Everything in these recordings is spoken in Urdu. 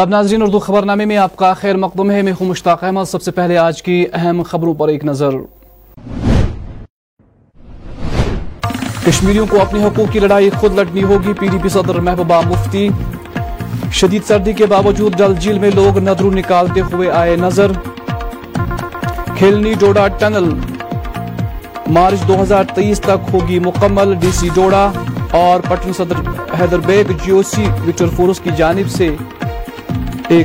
اب ناظرین اردو خبرنامے میں آپ کا خیر مقدم ہے میں ہوں مشتاق احمد سب سے پہلے آج کی اہم خبروں پر ایک نظر کشمیریوں کو اپنے حقوق کی لڑائی خود لڑنی ہوگی پی ڈی پی صدر محبوبہ مفتی شدید سردی کے باوجود ڈل جیل میں لوگ نظروں نکالتے ہوئے آئے نظر کھیلنی ڈوڈا ٹنل مارچ دو ہزار تیئیس تک ہوگی مکمل ڈی سی ڈوڈا اور پٹن صدر Haider Baig G O C Victor Force کی جانب سے پی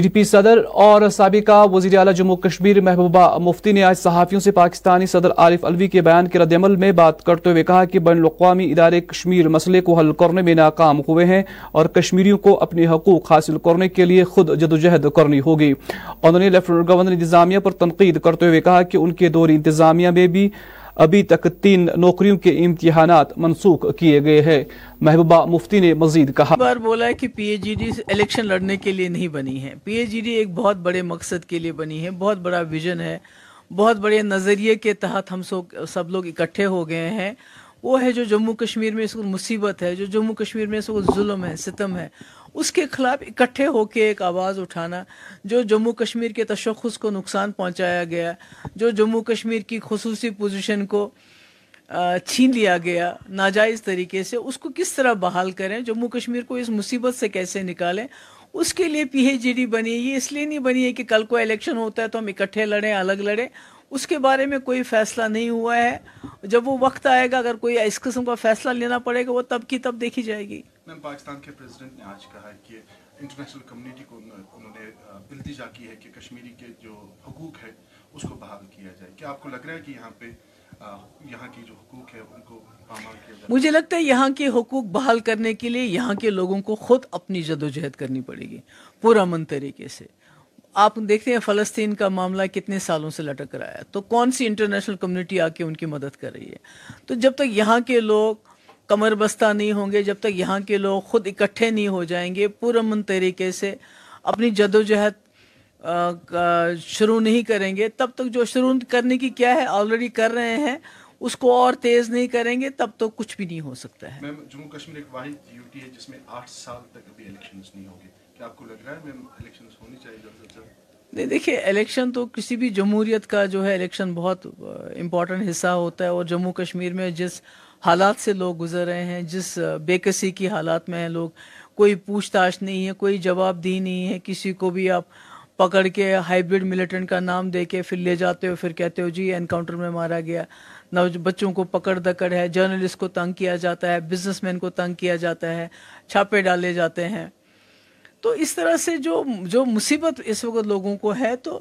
ڈی پی صدر اور سابقہ وزیر اعلی جموں کشمیر محبوبہ مفتی نے آج صحافیوں سے پاکستانی صدر عارف الوی کے بیان کے ردعمل میں بات کرتے ہوئے کہا کہ بین الاقوامی ادارے کشمیر مسئلے کو حل کرنے میں ناکام ہوئے ہیں اور کشمیریوں کو اپنے حقوق حاصل کرنے کے لیے خود جد و جہد کرنی ہوگی گورنر انتظامیہ پر تنقید کرتے ہوئے کہا کہ ان کے دوری انتظامیہ میں بھی ابھی تک تین نوکریوں کے امتحانات منسوخ کیے گئے ہیں محبوبہ مفتی نے مزید کہا بار بولا ہے کہ پی اے جی ڈی الیکشن لڑنے کے لیے نہیں بنی ہے پی اے جی ڈی ایک بہت بڑے مقصد کے لیے بنی ہے بہت بڑا ویژن ہے بہت بڑے نظریے کے تحت ہم سب سب لوگ اکٹھے ہو گئے ہیں وہ ہے جو جموں کشمیر میں اس کو مصیبت ہے جو جموں کشمیر میں اس کو ظلم ہے ستم ہے اس کے خلاف اکٹھے ہو کے ایک آواز اٹھانا جو جموں کشمیر کے تشخص کو نقصان پہنچایا گیا جو جموں کشمیر کی خصوصی پوزیشن کو چھین لیا گیا ناجائز طریقے سے اس کو کس طرح بحال کریں جموں کشمیر کو اس مصیبت سے کیسے نکالیں اس کے لیے پی ایچ جی ڈی بنی ہے یہ اس لیے نہیں بنی ہے کہ کل کو الیکشن ہوتا ہے تو ہم اکٹھے لڑیں الگ لڑیں اس کے بارے میں کوئی فیصلہ نہیں ہوا ہے جب وہ وقت آئے گا اگر کوئی اس قسم کا فیصلہ لینا پڑے گا وہ تب کی تب دیکھی جائے گی میں پاکستان کے پریزیڈنٹ نے آج کہا ہے کہ انٹرنیشنل کمیونٹی کو انہوں نے التجا کی ہے کہ کشمیری کے جو حقوق ہے اس کو بحال کیا جائے کیا آپ کو لگ رہا ہے کہ یہاں پہ یہاں کی جو حقوق ہے ان کو مجھے لگتا ہے یہاں کے حقوق بحال کرنے کے لیے یہاں کے لوگوں کو خود اپنی جد و جہد کرنی پڑے گی پورا من طریقے سے آپ دیکھتے ہیں فلسطین کا معاملہ کتنے سالوں سے لٹک رہا ہے تو کون سی انٹرنیشنل کمیونٹی آ کے ان کی مدد کر رہی ہے تو جب تک یہاں کے لوگ کمر بستہ نہیں ہوں گے جب تک یہاں کے لوگ خود اکٹھے نہیں ہو جائیں گے طریقے سے اپنی جد و جہد شروع نہیں کریں گے تب تک جو شروع کرنے کی کیا ہے آلریڈی کر رہے ہیں اس کو اور تیز نہیں کریں گے تب تو کچھ بھی نہیں ہو سکتا ہے کشمیر ایک واحد ہے جس میں آٹھ سال تک ابھی الیکشنز نہیں ہوگی نہیں دیکھیے الیکشن تو کسی بھی جمہوریت کا جو ہے الیکشن بہت امپورٹنٹ حصہ ہوتا ہے اور جموں کشمیر میں جس حالات سے لوگ گزر رہے ہیں جس بے کسی کی حالات میں ہیں لوگ کوئی پوچھ تاچھ نہیں ہے کوئی جواب دی نہیں ہے کسی کو بھی آپ پکڑ کے ہائیبرڈ ملیٹنٹ کا نام دے کے پھر لے جاتے ہو پھر کہتے ہو جی انکاؤنٹر میں مارا گیا بچوں کو پکڑ دکڑ ہے جرنلسٹ کو تنگ کیا جاتا ہے بزنس مین کو تنگ کیا جاتا ہے چھاپے ڈالے جاتے ہیں تو اس طرح سے جو جو مصیبت اس وقت لوگوں کو ہے تو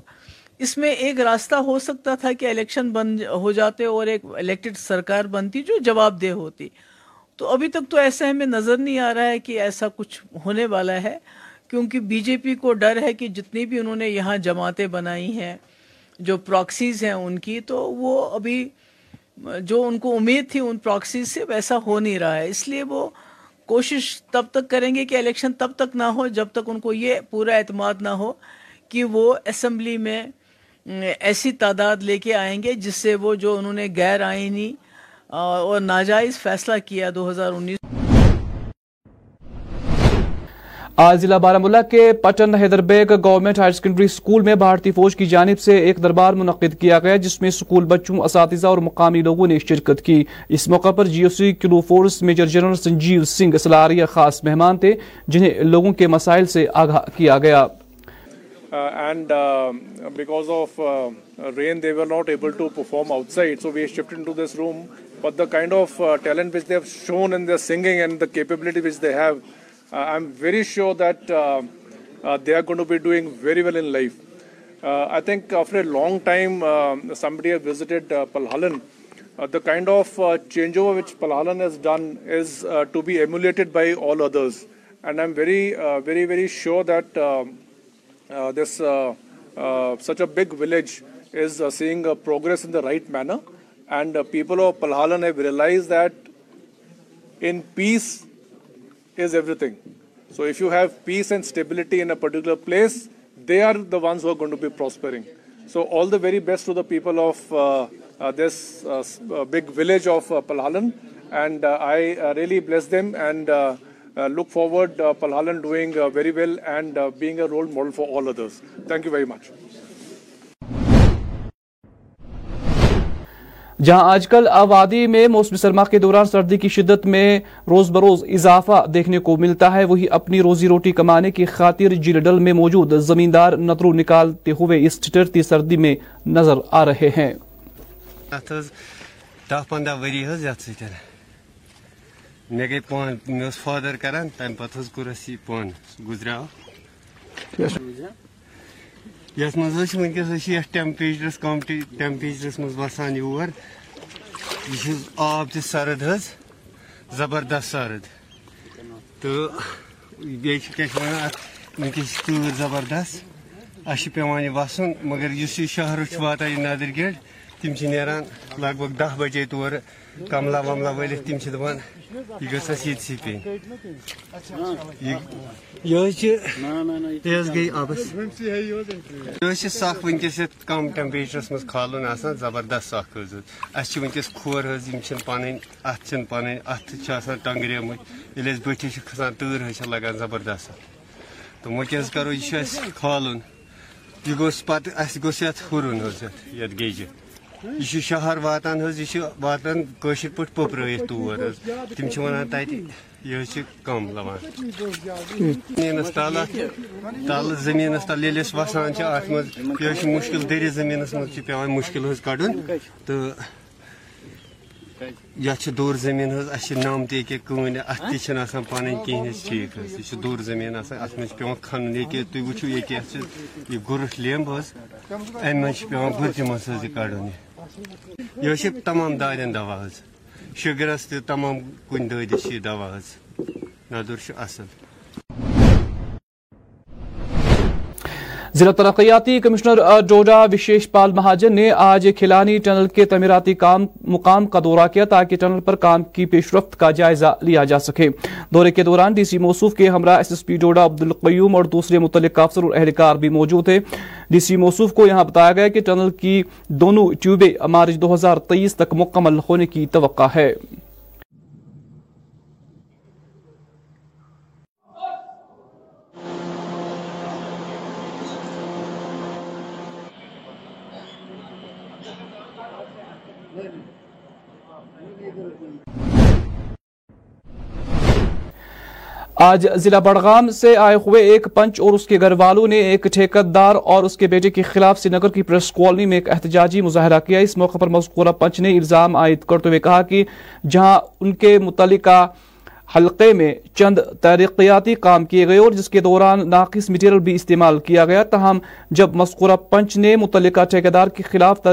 اس میں ایک راستہ ہو سکتا تھا کہ الیکشن بن ہو جاتے اور ایک الیکٹڈ سرکار بنتی جو جواب دہ ہوتی تو ابھی تک تو ایسے ہمیں نظر نہیں آ رہا ہے کہ ایسا کچھ ہونے والا ہے کیونکہ بی جے پی کو ڈر ہے کہ جتنی بھی انہوں نے یہاں جماعتیں بنائی ہیں جو پراکسیز ہیں ان کی تو وہ ابھی جو ان کو امید تھی ان پراکسیز سے ویسا ہو نہیں رہا ہے اس لیے وہ کوشش تب تک کریں گے کہ الیکشن تب تک نہ ہو جب تک ان کو یہ پورا اعتماد نہ ہو کہ وہ اسمبلی میں ایسی تعداد لے کے آئیں گے جس سے وہ جو انہوں نے اور ناجائز فیصلہ کیا دو ہزار انیس بارہ کے ناجائزر بیگ گورنمنٹ ہائر سیکنڈری اسکول میں بھارتی فوج کی جانب سے ایک دربار منعقد کیا گیا جس میں اسکول بچوں اساتذہ اور مقامی لوگوں نے شرکت کی اس موقع پر G O C Kilo Force major general Sanjeev Singh Salaria خاص مہمان تھے جنہیں لوگوں کے مسائل سے آگاہ کیا گیا Uh, and um, because of uh, rain they were not able to perform outside, so we shifted into this room. But the kind of uh, talent which they have shown in their singing and the capability which they have, I'm very sure that they are going to be doing very well in life. I think after a long time somebody has visited Palhalan. The kind of changeover which Palhalan has done is to be emulated by all others, and I'm very, very, very sure that um, uh, this uh, uh, such a big village is seeing progress in the right manner, and people of Palhalan have realized that in peace is everything. So if you have peace and stability in a particular place, they are the ones who are going to be prospering. So all the very best to the people of this big village of Palhalan, and I really bless them and Uh, look forward, uh, Palhalan doing uh, very well and being a role model for all others. Thank you very much. جہاں آج کل آبادی میں موسم سرما کے دوران سردی کی شدت میں روز بروز اضافہ دیکھنے کو ملتا ہے وہی اپنی روزی روٹی کمانے کی خاطر جلڈل میں موجود زمیندار نترو نکالتے ہوئے اس ٹٹرتی سردی میں نظر آ رہے ہیں مے گئی پان مے فادر کرم پتہ حضر یہ پان گزریو مز ونکس ٹمپریچرس کم ٹمپریچرس مز وسان یور یہ آب تہ سرد حض زبردست سرد تو یہ ونانا اتنا ونکس تیر زبردست اہچ پہ وسن مگر اس شہر واتا یہ ندر تِم تم نا لگ بھگ دہ بجے تور کملا وملا ولتھ تم تمہیں یہ گھس یہ یہ پین گئی آبس یہ سخ ونکس یت کم ٹیمپریچرس میز کال زبردست سخ سخت اچھے پن ات حسان ٹنگری میل اتنی چھسا تر حیصہ لگان زبردست تو ونکس کرو یہ یہ گوس پہ گیجہ یہ شہر واتان یہ واتان کشر پہ پپرت تور تم ونان یہ کم لوان زمینس تل تل زمینس تل یل وسان ات مز یہ مشکل دری زمینس مجھے پیان مشکل حض کڑن تو یہ دور زمین حض اچھے نم تہ کن ات تین پن کہین ٹھیک حض یہ دور زمین ات مجھے پیان کھنن یہ تھی وچو یہ یہ گرٹ لیمب حض امہ مجھ پیان گرتہ کڑن یہ تمام دادا حگرس تمام کن دودھ دوا حاصل ندر اصل ضلع ترقیاتی کمشنر ڈوڈا وشیش پال مہاجن نے آج کھلانی ٹنل کے تعمیراتی کام مقام کا دورہ کیا تاکہ ٹنل پر کام کی پیش رفت کا جائزہ لیا جا سکے دورے کے دوران ڈی سی موصوف کے ہمراہ S S P Doda Abdul Qayoom اور دوسرے متعلق افسر اور اہلکار بھی موجود ہیں ڈی سی موصوف کو یہاں بتایا گیا کہ ٹنل کی دونوں ٹیوبے مارچ دو ہزار تیئیس تک مکمل ہونے کی توقع ہے آج ضلع بڑغام سے آئے ہوئے ایک پنچ اور اس کے گھر والوں نے ایک ٹھیکت دار اور بیٹے کے خلاف سری نگر کی پریس کالونی میں ایک احتجاجی مظاہرہ کیا اس موقع پر مذکورہ پنچ نے الزام عائد کرتے ہوئے کہا کہ جہاں ان کے متعلقہ حلقے میں چند ترقیاتی کام کیے گئے اور جس کے دوران ناقص مٹیریل بھی استعمال کیا گیا تاہم جب مذکورہ پنچ نے متعلقہ خلاف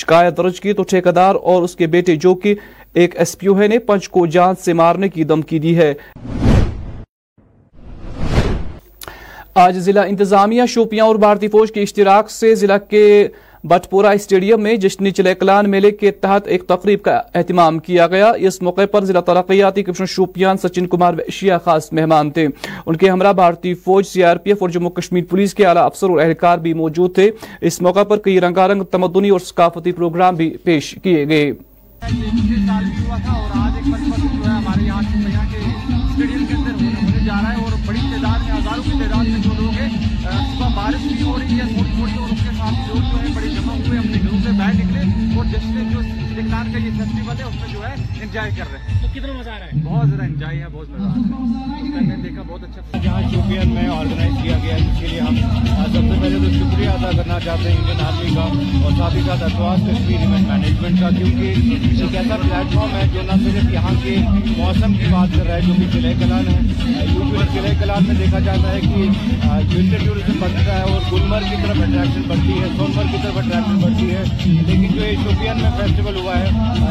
شکایت درج کی تو ٹھیکیدار اور اس کے بیٹے جو کہ ایک ایس پی او ہے نے پنچ کو جان سے مارنے کی دھمکی دی ہے آج ضلع انتظامیہ شوپیاں اور بھارتی فوج کے اشتراک سے ضلع کے بٹ پورا اسٹیڈیم میں جشنی چلیکلان میلے کے تحت ایک تقریب کا اہتمام کیا گیا اس موقع پر ضلع ترقیاتی کمشن شوپیان سچن کمار ویشیا خاص مہمان تھے ان کے ہمراہ بھارتی فوج سی آر پی ایف اور جموں کشمیر پولیس کے اعلیٰ افسر اور اہلکار بھی موجود تھے اس موقع پر کئی رنگا رنگ تمدنی اور ثقافتی پروگرام بھی پیش کیے گئے لیے نسطبت ہے اس میں جو ہے انجوائے کر رہے ہیں کتنا مزہ آ رہا ہے بہت زیادہ انجوائے ہے بہت مزہ آ رہا ہے جہاں شوپین میں آرگنائز اچھا کیا گیا جس کے لیے ہم سب سے پہلے تو شکریہ ادا کرنا چاہتے ہیں انڈین آرمی کا اور ساتھ ہی ساتھ ادواس کشمیر ایونٹ مینجمنٹ کا کیونکہ ایک ایسا پلیٹ فارم ہے جو نہ صرف یہاں کے موسم کی بات کر رہا ہے جو کہ قلعہ کلان ہے قلعہ کلان میں دیکھا جاتا ہے کہ ونٹر انڈیا ٹوریزم بنتا ہے اور گلمرگ کی طرف اٹریکشن بڑھتی ہے سونمرگ کی طرف اٹریکشن بڑھتی ہے لیکن جو یہ شوپین میں فیسٹیول ہوا ہے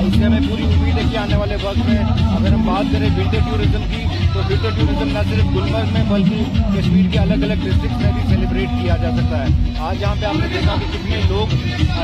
اس سے ہمیں پوری امید ہے کہ آنے والے وقت میں اگر ہم بات کریں ونٹر ٹوریزم کی تو ٹوریزم نہ صرف گلمرگ میں بلکہ کشمیر کے الگ الگ ڈسٹرکٹ میں بھی سیلیبریٹ کیا جا سکتا ہے آج یہاں پہ آپ نے دیکھا کہ کتنے لوگ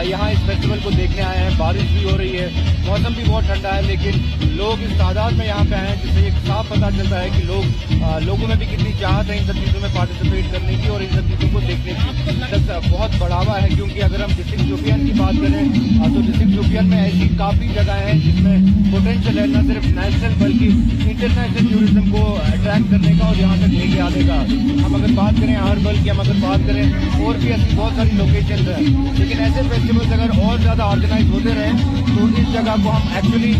یہاں اس فیسٹیول کو دیکھنے آئے ہیں بارش بھی ہو رہی ہے موسم بھی بہت ٹھنڈا ہے لیکن لوگ اس تعداد میں یہاں پہ آئے ہیں سے ایک صاف پتہ چلتا ہے کہ لوگ لوگوں میں بھی کتنی چاہت ہے ان سب چیزوں میں پارٹیسپیٹ کرنے کی اور ان سب چیزوں کو دیکھنے کی بہت بڑھاوا ہے کیونکہ اگر ہم ڈسٹرکٹ شوپین کی بات کریں تو ڈسٹرکٹ شوپین میں ایسی کافی جگہ ہیں جس میں پوٹینشیل ہے نہ صرف نیشنل بلکہ انٹرنیشنل ٹوریزم کو اٹریکٹ کرنے کا اور یہاں تک لے کے آنے کا ہم اگر بات کریں ہربل کی ہم اگر بات کریں اور بھی ایسی بہت ساری لوکیشن ہیں لیکن ایسے فیسٹیولس اگر اور زیادہ آرگنائز ہوتے رہیں تو اس جگہ کو ہم ایکچولی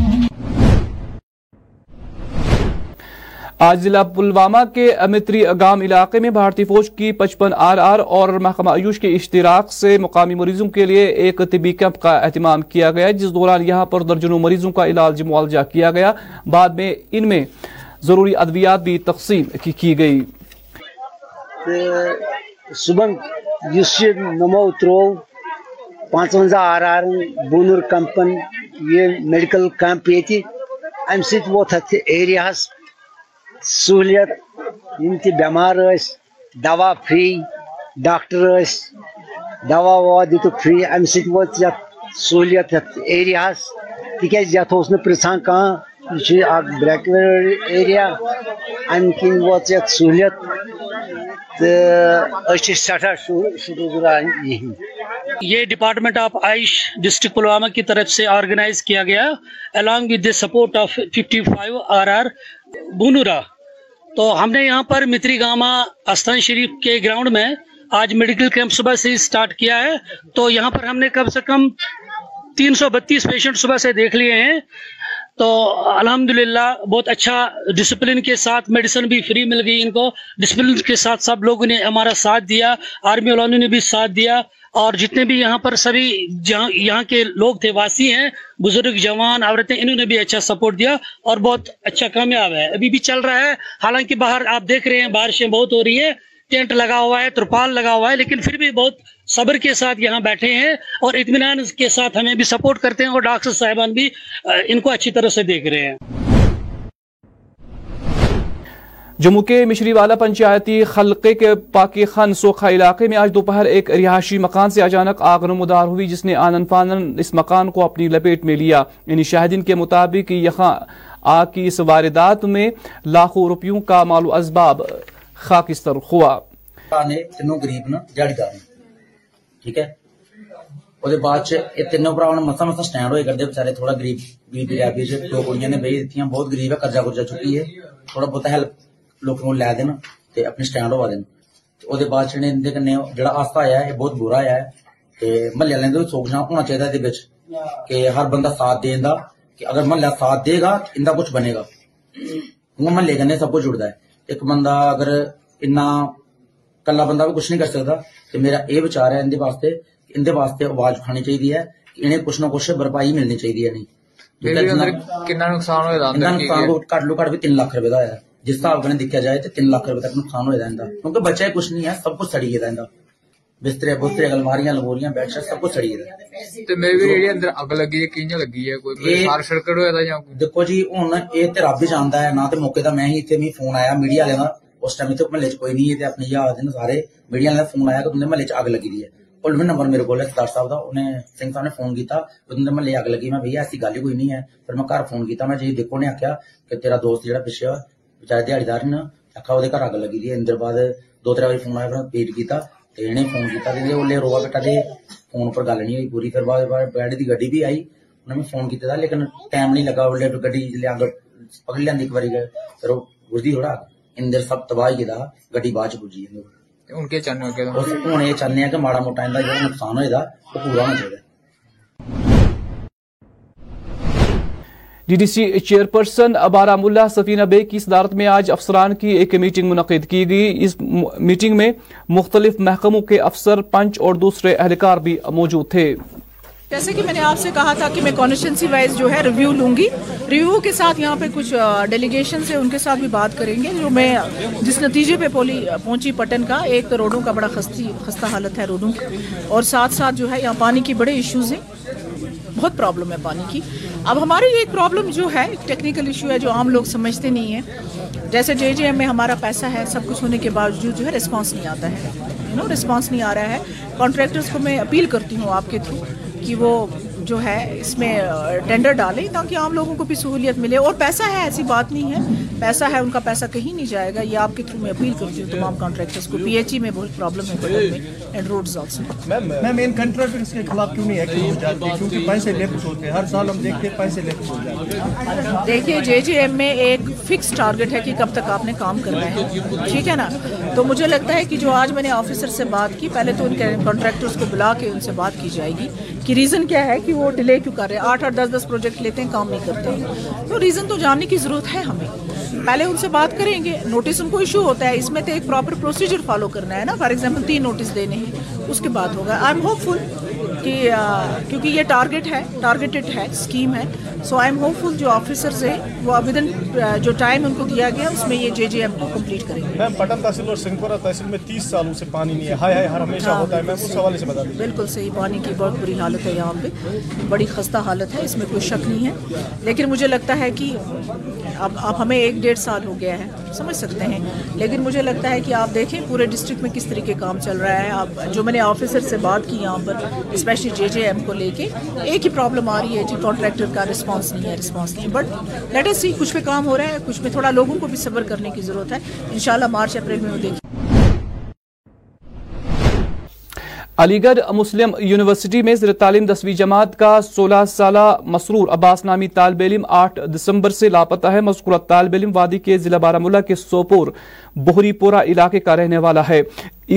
آج ضلع پلوامہ کے امتری اگام علاقے میں بھارتی فوج کی پچپن آر آر اور محکمہ آیوش کے اشتراک سے مقامی مریضوں کے لیے ایک طبی کیمپ کا اہتمام کیا گیا جس دوران یہاں پر درجنوں مریضوں کا علاج معالجہ کیا گیا بعد میں ان میں ضروری ادویات بھی تقسیم کی, کی گئی صبح اس نمو ترو پانچوجا آر آر بونر کمپن یہ میڈیکل کیمپ یہ ام سی ووت اتھ ایریا سہولیت ان بیمار اس دوا فری ڈاکٹر اس دوا وا دک فری ام سی ووت یت سہولیت اتھ ایریا تک یت اس نا پریشان کان جی، یہ اک بریکر ایریا ام کن وات یت سہولت تو سٹھا شروع یہیں یہ department of AYUSH district Pulwama کی طرف سے آرگنائز کیا گیا along with the support of fifty five R R Bonura تو ہم نے یہاں پر متری گاما استان شریف کے گراؤنڈ میں آج میڈیکل کیمپ صبح سے سٹارٹ کیا ہے تو یہاں پر ہم نے کم سے کم تین سو بتیس پیشنٹ صبح سے دیکھ لیے ہیں تو الحمدللہ بہت اچھا ڈسپلن کے ساتھ میڈیسن بھی فری مل گئی ان کو ڈسپلن کے ساتھ سب لوگوں نے ہمارا ساتھ دیا آرمی والوں نے بھی ساتھ دیا اور جتنے بھی یہاں پر سبھی جہاں یہاں کے لوگ تھے واسی ہیں بزرگ جوان عورتیں انہوں نے بھی اچھا سپورٹ دیا اور بہت اچھا کامیاب ہے ابھی بھی چل رہا ہے حالانکہ باہر آپ دیکھ رہے ہیں بارشیں بہت ہو رہی ہے ٹینٹ لگا ہوا ہے ترپال لگا ہوا ہے لیکن پھر بھی بہت صبر کے ساتھ یہاں بیٹھے ہیں اور اطمینان کے ساتھ ہمیں بھی سپورٹ کرتے ہیں اور ڈاکٹر صاحبان بھی ان کو اچھی طرح سے دیکھ رہے ہیں جموں کے مشری والا پنچایتی خلقے کے پاکی خان سوکھا علاقے میں آج دوپہر ایک رہائشی مکان سے اچانک آگ نمودار ہوئی جس نے آنن فانن اس مکان کو اپنی لپیٹ میں لیا یعنی شاہدین کے مطابق یہاں آگ کی اس واردات میں لاکھوں روپیوں کا مال و اسباب خاکستر تینوں گریب ناڑی دار ٹھیک ہے وہ تینوں مسا مسا سٹینڈ ہوئے کرتے ہیں بے بہت کرجا چکی ہے تھوڑا بہت ہی لے اپنے سٹینڈ ہوا حادثہ ہے بہت برا ہے مہلے والے کا بھی سوچنا ہونا چاہیے کہ ہر بندہ ساتھ دے دیا کہ اگر محلہ ساتھ دے گا تو ان کا کچھ بنے گا ان مہلے کن سب کو جڑا ہے بندہ اگر کلا بندہ بھی کچھ نہیں کر سکتا تو میرا یہ بچار ہے آواز اٹھانی چاہیے کچھ نہ کچھ برپائی ملنی چاہیے تین لاکھ ہے جس سہای دیکھا جائے تو تین لاک نقصان ہوئے بچا کچھ نہیں ہے سب کچھ سڑ گیا ان بستر بستریاں الماریاں لمار سب کچھ سڑی دیکھو جی ہوں یہ رب جانا ہے نہ تو موقع میں فون آیا میڈیا اس ٹائم محلے یاد میڈیا فون آیا کہ مہلے میں اگ لگی ہے کل میں نمبر نے فون کیا تم محلے اگ لیا ایسی نہیں فون کیا پیچھے دہڑی دار نے دو تین بار فون پیٹ کیا انہیں فون کیا روا کٹا دی فون پر گل نہیں ہوئی پوری پھر بہت گی آئی فون کی لیکن ٹائم نہیں لگا گیل پکڑ لیک پہ تھوڑا اندر تباہی گیس بعد پھر چاہے کہ ماڑا مجھے نقصان ہوئے پورا ہونا چاہیے ڈی ڈی سی چیئرپرسن ملا سفینہ بے کی صدارت میں آج افسران کی ایک میٹنگ منعقد کی گئی اس میٹنگ میں مختلف محکموں کے افسر پنچ اور دوسرے اہلکار بھی موجود تھے جیسے کہ میں نے آپ سے کہا تھا کہ میں کانسٹینسی وائز جو ہے ریویو لوں گی ریویو کے ساتھ یہاں پہ کچھ ڈیلیگیشن سے ان کے ساتھ بھی بات کریں گے جو میں جس نتیجے پہ پہنچی پٹن کا ایک تو روڈوں کا بڑا خستہ حالت ہے روڈوں کی اور ساتھ ساتھ جو ہے یہاں پانی کی بڑے ایشوز بہت پرابلم ہے پانی کی اب ہماری ایک پرابلم جو ہے ٹیکنیکل ایشو ہے جو عام لوگ سمجھتے نہیں ہیں جیسے جے جے ایم میں ہمارا پیسہ ہے سب کچھ ہونے کے باوجود جو ہے رسپانس نہیں آتا ہے یو نو رسپانس نہیں آ رہا ہے کانٹریکٹرس کو میں اپیل کرتی ہوں آپ کے تھرو کہ وہ جو ہے اس میں ٹینڈر ڈالیں تاکہ عام لوگوں کو بھی سہولیت ملے اور پیسہ ہے ایسی بات نہیں ہے پیسہ ہے ان کا پیسہ کہیں نہیں جائے گا یہ آپ کے تھرو میں اپیل کرتی ہوں تمام کانٹریکٹرس کو پی ایچ ای میں بہت uh, پرابلم ہر سال ہم ہیں دیکھیے جے جے ایم میں ایک فکس ٹارگٹ ہے کہ کب تک آپ نے کام کرنا ہے ٹھیک ہے نا تو مجھے لگتا ہے کہ جو آج میں نے آفیسر سے بات کی پہلے تو ان کے کانٹریکٹرس کو بلا کے ان سے بات کی جائے گی کہ ریزن کیا ہے کہ وہ ڈیلے کیوں کر رہے ہیں آٹھ آٹھ دس دس پروجیکٹ لیتے ہیں کام نہیں کرتے ہیں تو ریزن تو جاننے کی ضرورت ہے ہمیں پہلے ان سے بات کریں گے نوٹس ان کو ایشو ہوتا ہے اس میں تو ایک پراپر پروسیجر فالو کرنا ہے نا فار ایگزامپل تین نوٹس دینے ہیں اس کے بعد ہوگا آئی ایم ہوپ فل کہ کیونکہ یہ ٹارگٹ ہے ٹارگیٹڈ ہے اسکیم ہے سو آئی ایم ہوپ فل جو آفیسرز ہیں وہ ود ان جو ٹائم ان کو دیا گیا اس میں یہ جے جے ایم کو کمپلیٹ کریں گے میم پٹن تحصیل اور سنگھپورہ تحصیل میں تیس سالوں سے پانی نہیں ہے ہائے ہر ہمیشہ ہاں، ہوتا ہے اس حوالے سے بتا دیں بالکل صحیح پانی کی بہت بری حالت ہے یہاں پہ بڑی خستہ حالت ہے اس میں کوئی شک نہیں ہے لیکن مجھے لگتا ہے کہ اب آپ ہمیں ایک ڈیڑھ سال ہو گیا ہے سمجھ سکتے ہیں لیکن مجھے لگتا ہے کہ آپ دیکھیں پورے ڈسٹرکٹ میں کس طریقے کام چل رہا ہے آپ جو میں نے آفیسر سے بات کی یہاں پر اسپیشلی جے جے ایم کو لے کے ایک ہی پرابلم آ رہی ہے جی کانٹریکٹر کا رسپانس نہیں ہے رسپانس نہیں بٹ لیٹ سی کچھ پہ کام ہو رہا ہے کچھ میں تھوڑا لوگوں کو بھی صبر کرنے کی ضرورت ہے ان مارچ اپریل میں وہ دیکھیں علی گڑھ مسلم یونیورسٹی میں زیر تعلیم جماعت کا سولہ سالہ مسرور عباس نامی طالب علم آٹھ دسمبر سے لاپتہ ہے وادی کے کے سوپور علاقے کا رہنے والا ہے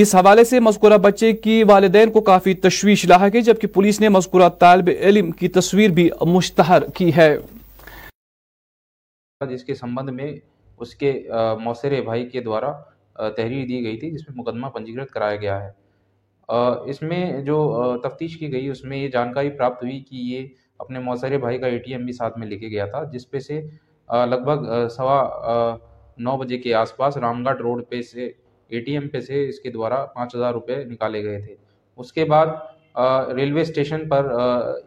اس حوالے سے مذکورہ بچے کی والدین کو کافی تشویش لاحق ہے جبکہ پولیس نے مذکورہ طالب علم کی تصویر بھی مشتہر کی ہے اس کے سمبند میں اس کے موسر بھائی کے دوارا تحریر دی گئی تھی جس میں مقدمہ پنجیت کرایا گیا ہے اس میں جو تفتیش کی گئی اس میں یہ جانکاری پراپت ہوئی کہ یہ اپنے موثرے بھائی کا اے ٹی ایم بھی ساتھ میں لے کے گیا تھا جس پہ سے لگ بھگ سوا نو بجے کے آس پاس رام گھاٹ روڈ پہ سے اے ٹی ایم پہ سے اس کے دوارا پانچ ہزار روپے نکالے گئے تھے اس کے بعد ریلوے اسٹیشن پر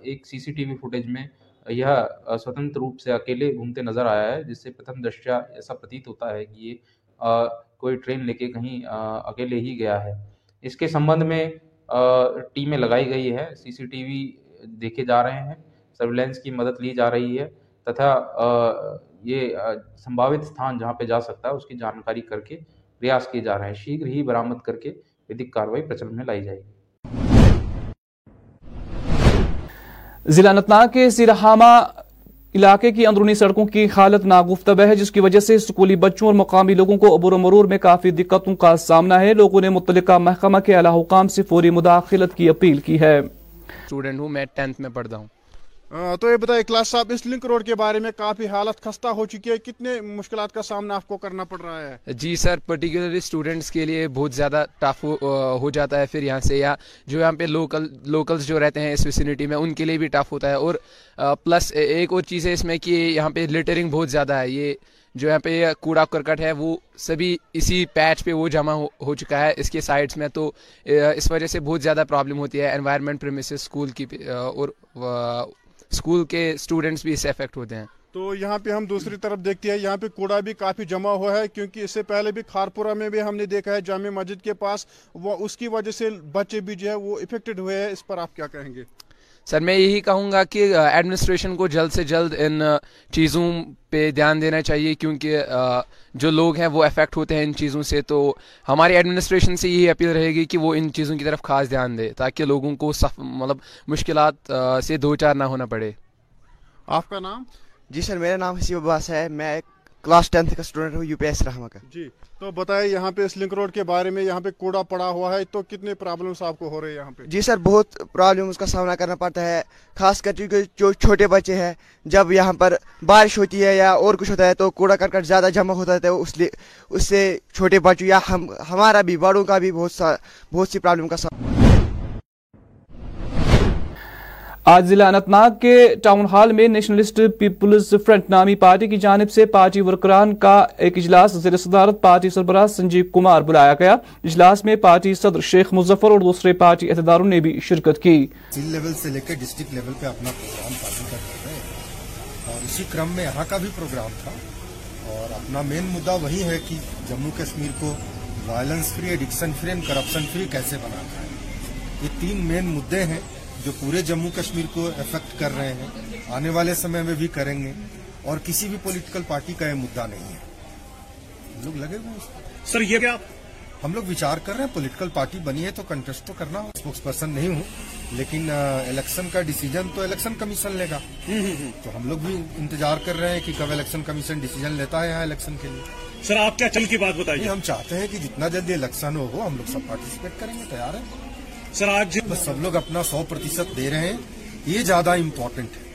ایک سی سی ٹی وی فوٹیج میں یہ سوتنتر روپ سے اکیلے گھومتے نظر آیا ہے جس سے پرتھم دشیا ایسا پرتیت ہوتا ہے کہ یہ کوئی ٹرین لے کے کہیں اکیلے ہی گیا ہے ت یہوتھان جہاں پہ جا سکتا ہے اس کی جانکاری کر کے پریاس کیے جا رہے ہیں شیگر ہی برامد کر کے لائی جائے گی ضلع انت ناگ کے سیرہ علاقے کی اندرونی سڑکوں کی حالت ناگوفتب ہے جس کی وجہ سے اسکولی بچوں اور مقامی لوگوں کو عبور مرور میں کافی دقتوں کا سامنا ہے لوگوں نے متعلقہ محکمہ کے اعلیٰ حکام سے فوری مداخلت کی اپیل کی ہے ہوں میں پڑھتا ہوں تو یہ بتائیے کلاس صاحب اس لنک روڈ کے بارے میں کافی حالت خستہ ہو چکی ہے ہے کتنے مشکلات کا سامنا آپ کو کرنا پڑ رہا جی سر پرٹیکولرلی اسٹوڈینٹس کے لیے بہت زیادہ ٹف ہو جاتا ہے پھر یہاں سے یا جو یہاں پہ جو رہتے ہیں اس ویسینٹی میں ان کے لیے بھی ٹف ہوتا ہے اور پلس ایک اور چیز ہے اس میں کہ یہاں پہ لیٹرنگ بہت زیادہ ہے یہ جو یہاں پہ کوڑا کرکٹ ہے وہ سبھی اسی پیچ پہ وہ جمع ہو چکا ہے اس کے سائڈس میں تو اس وجہ سے بہت زیادہ پرابلم ہوتی ہے انوائرمنٹ پریمیسز اسکول کی اور اسکول کے اسٹوڈینٹس بھی سے افیکٹ ہوتے ہیں تو یہاں پہ ہم دوسری طرف دیکھتے ہیں یہاں پہ کوڑا بھی کافی جمع ہوا ہے کیونکہ اس سے پہلے بھی کھارپور میں بھی ہم نے دیکھا ہے جامع مسجد کے پاس وہ اس کی وجہ سے بچے بھی جو ہے وہ افیکٹڈ ہوئے ہیں اس پر آپ کیا کہیں گے سر میں یہی کہوں گا کہ ایڈمنسٹریشن کو جلد سے جلد ان چیزوں پہ دھیان دینا چاہیے کیونکہ جو لوگ ہیں وہ افیکٹ ہوتے ہیں ان چیزوں سے تو ہماری ایڈمنسٹریشن سے یہی اپیل رہے گی کہ وہ ان چیزوں کی طرف خاص دھیان دے تاکہ لوگوں کو صف مطلب مشکلات سے دو چار نہ ہونا پڑے آپ کا نام جی سر میرا نام حسیب عباس ہے میں ایک کلاس ٹینتھ کا اسٹوڈنٹ ہوں یو پی ایس رحمہ کا جی تو بتائیں یہاں پہ اس لنک روڈ کے بارے میں یہاں پہ کوڑا پڑا ہوا ہے تو کتنے پرابلمس آپ کو ہو رہے ہیں یہاں پہ جی سر بہت پرابلمس کا سامنا کرنا پڑتا ہے خاص کر جو چھوٹے بچے ہیں جب یہاں پر بارش ہوتی ہے یا اور کچھ ہوتا ہے تو کوڑا کر کر زیادہ جمع ہوتا ہے اس لیے اس سے چھوٹے بچوں یا ہم ہمارا بھی بڑوں کا بھی بہت سا بہت سی پرابلم کا سامنا آج ضلع انت ناگ کے ٹاؤن ہال میں نیشنلسٹ پیپلز فرنٹ نامی پارٹی کی جانب سے پارٹی ورکران کا ایک اجلاس زیر صدارت پارٹی سربراہ سنجیو کمار بلایا گیا اجلاس میں پارٹی صدر شیخ مظفر اور دوسرے پارٹی عہدیداروں نے بھی شرکت کی لیول سے لے کر ڈسٹرکٹ لیول پہ اپنا پروگرام پارٹی کر رہے ہیں اور اسی کرم میں یہاں کا بھی پروگرام تھا اور اپنا مین مدعا وہی ہے کہ جموں کشمیر کو violence free addiction free free کیسے بنانا یہ تین مین مدعے ہیں جو پورے جموں کشمیر کو افیکٹ کر رہے ہیں آنے والے سمے میں بھی کریں گے اور کسی بھی پولیٹیکل پارٹی کا یہ مدعا نہیں ہے لوگ لگے سر یہ کیا آپ ہم لوگ کر رہے ہیں پولیٹیکل پارٹی بنی ہے تو کنٹسٹ تو کرنا ہو اسپوکس پرسن نہیں ہوں لیکن الیکشن کا ڈیسیجن تو الیکشن کمیشن لے گا تو ہم لوگ بھی انتظار کر رہے ہیں کہ کب الیکشن کمیشن ڈیسیجن لیتا ہے یہاں الیکشن کے لیے سر آپ کیا چل کی بات بتائیے ہم چاہتے ہیں کہ جتنا جلدی الیکشن ہو ہم لوگ سب پارٹیسپیٹ کریں گے تیار ہیں سر آج بس سب لوگ اپنا سو پرتیشت دے رہے ہیں یہ زیادہ امپورٹنٹ ہے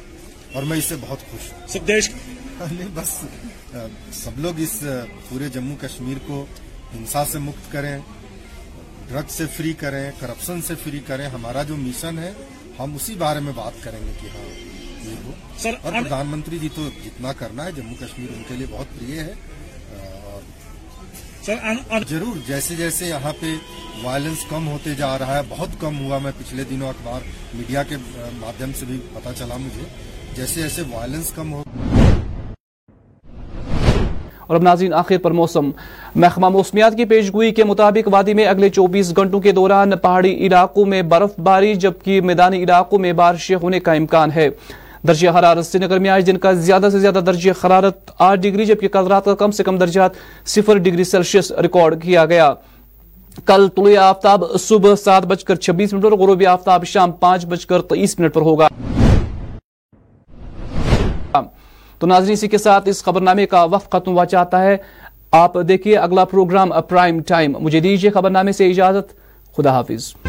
اور میں اس سے بہت خوش ہوں سب دیش لے ہاں، بس سب لوگ اس پورے جموں کشمیر کو ہنسا سے مکت کریں ڈرگ سے فری کریں کرپشن سے فری کریں ہمارا جو مشن ہے ہم اسی بارے میں بات کریں گے کہ ہاں یہ ہو اور پردھان منتری جی تو جتنا کرنا ہے جموں کشمیر ان کے لیے بہت پریے ہے ضرور جیسے جیسے یہاں پہ وائلنس کم ہوتے جا رہا ہے بہت کم ہوا میں پچھلے دنوں اخبار میڈیا کے مادھیم سے بھی پتا چلا مجھے جیسے جیسے وائلنس کم ہو اور اب ناظرین آخر پر موسم محکمہ موسمیات کی پیشگوئی کے مطابق وادی میں اگلے چوبیس گھنٹوں کے دوران پہاڑی علاقوں میں برف باری جبکہ میدانی علاقوں میں بارش ہونے کا امکان ہے درجہ حرارت سری نگر میں آج دن کا زیادہ زیادہ سے درجہ حرارت آٹھ ڈگری جبکہ کل رات کا کم سے کم درجات صفر ڈگری سیلسیس ریکارڈ کیا گیا کل طلوع آفتاب صبح سات بج کر چھبیس منٹ اور غروبی آفتاب شام پانچ بج کر تئیس منٹ پر ہوگا تو ناظرین اسی کے ساتھ اس خبر نامے کا وقت ختم ہوا چاہتا ہے آپ دیکھیے اگلا پروگرام پرائم ٹائم مجھے دیجیے خبر نامے سے اجازت خدا حافظ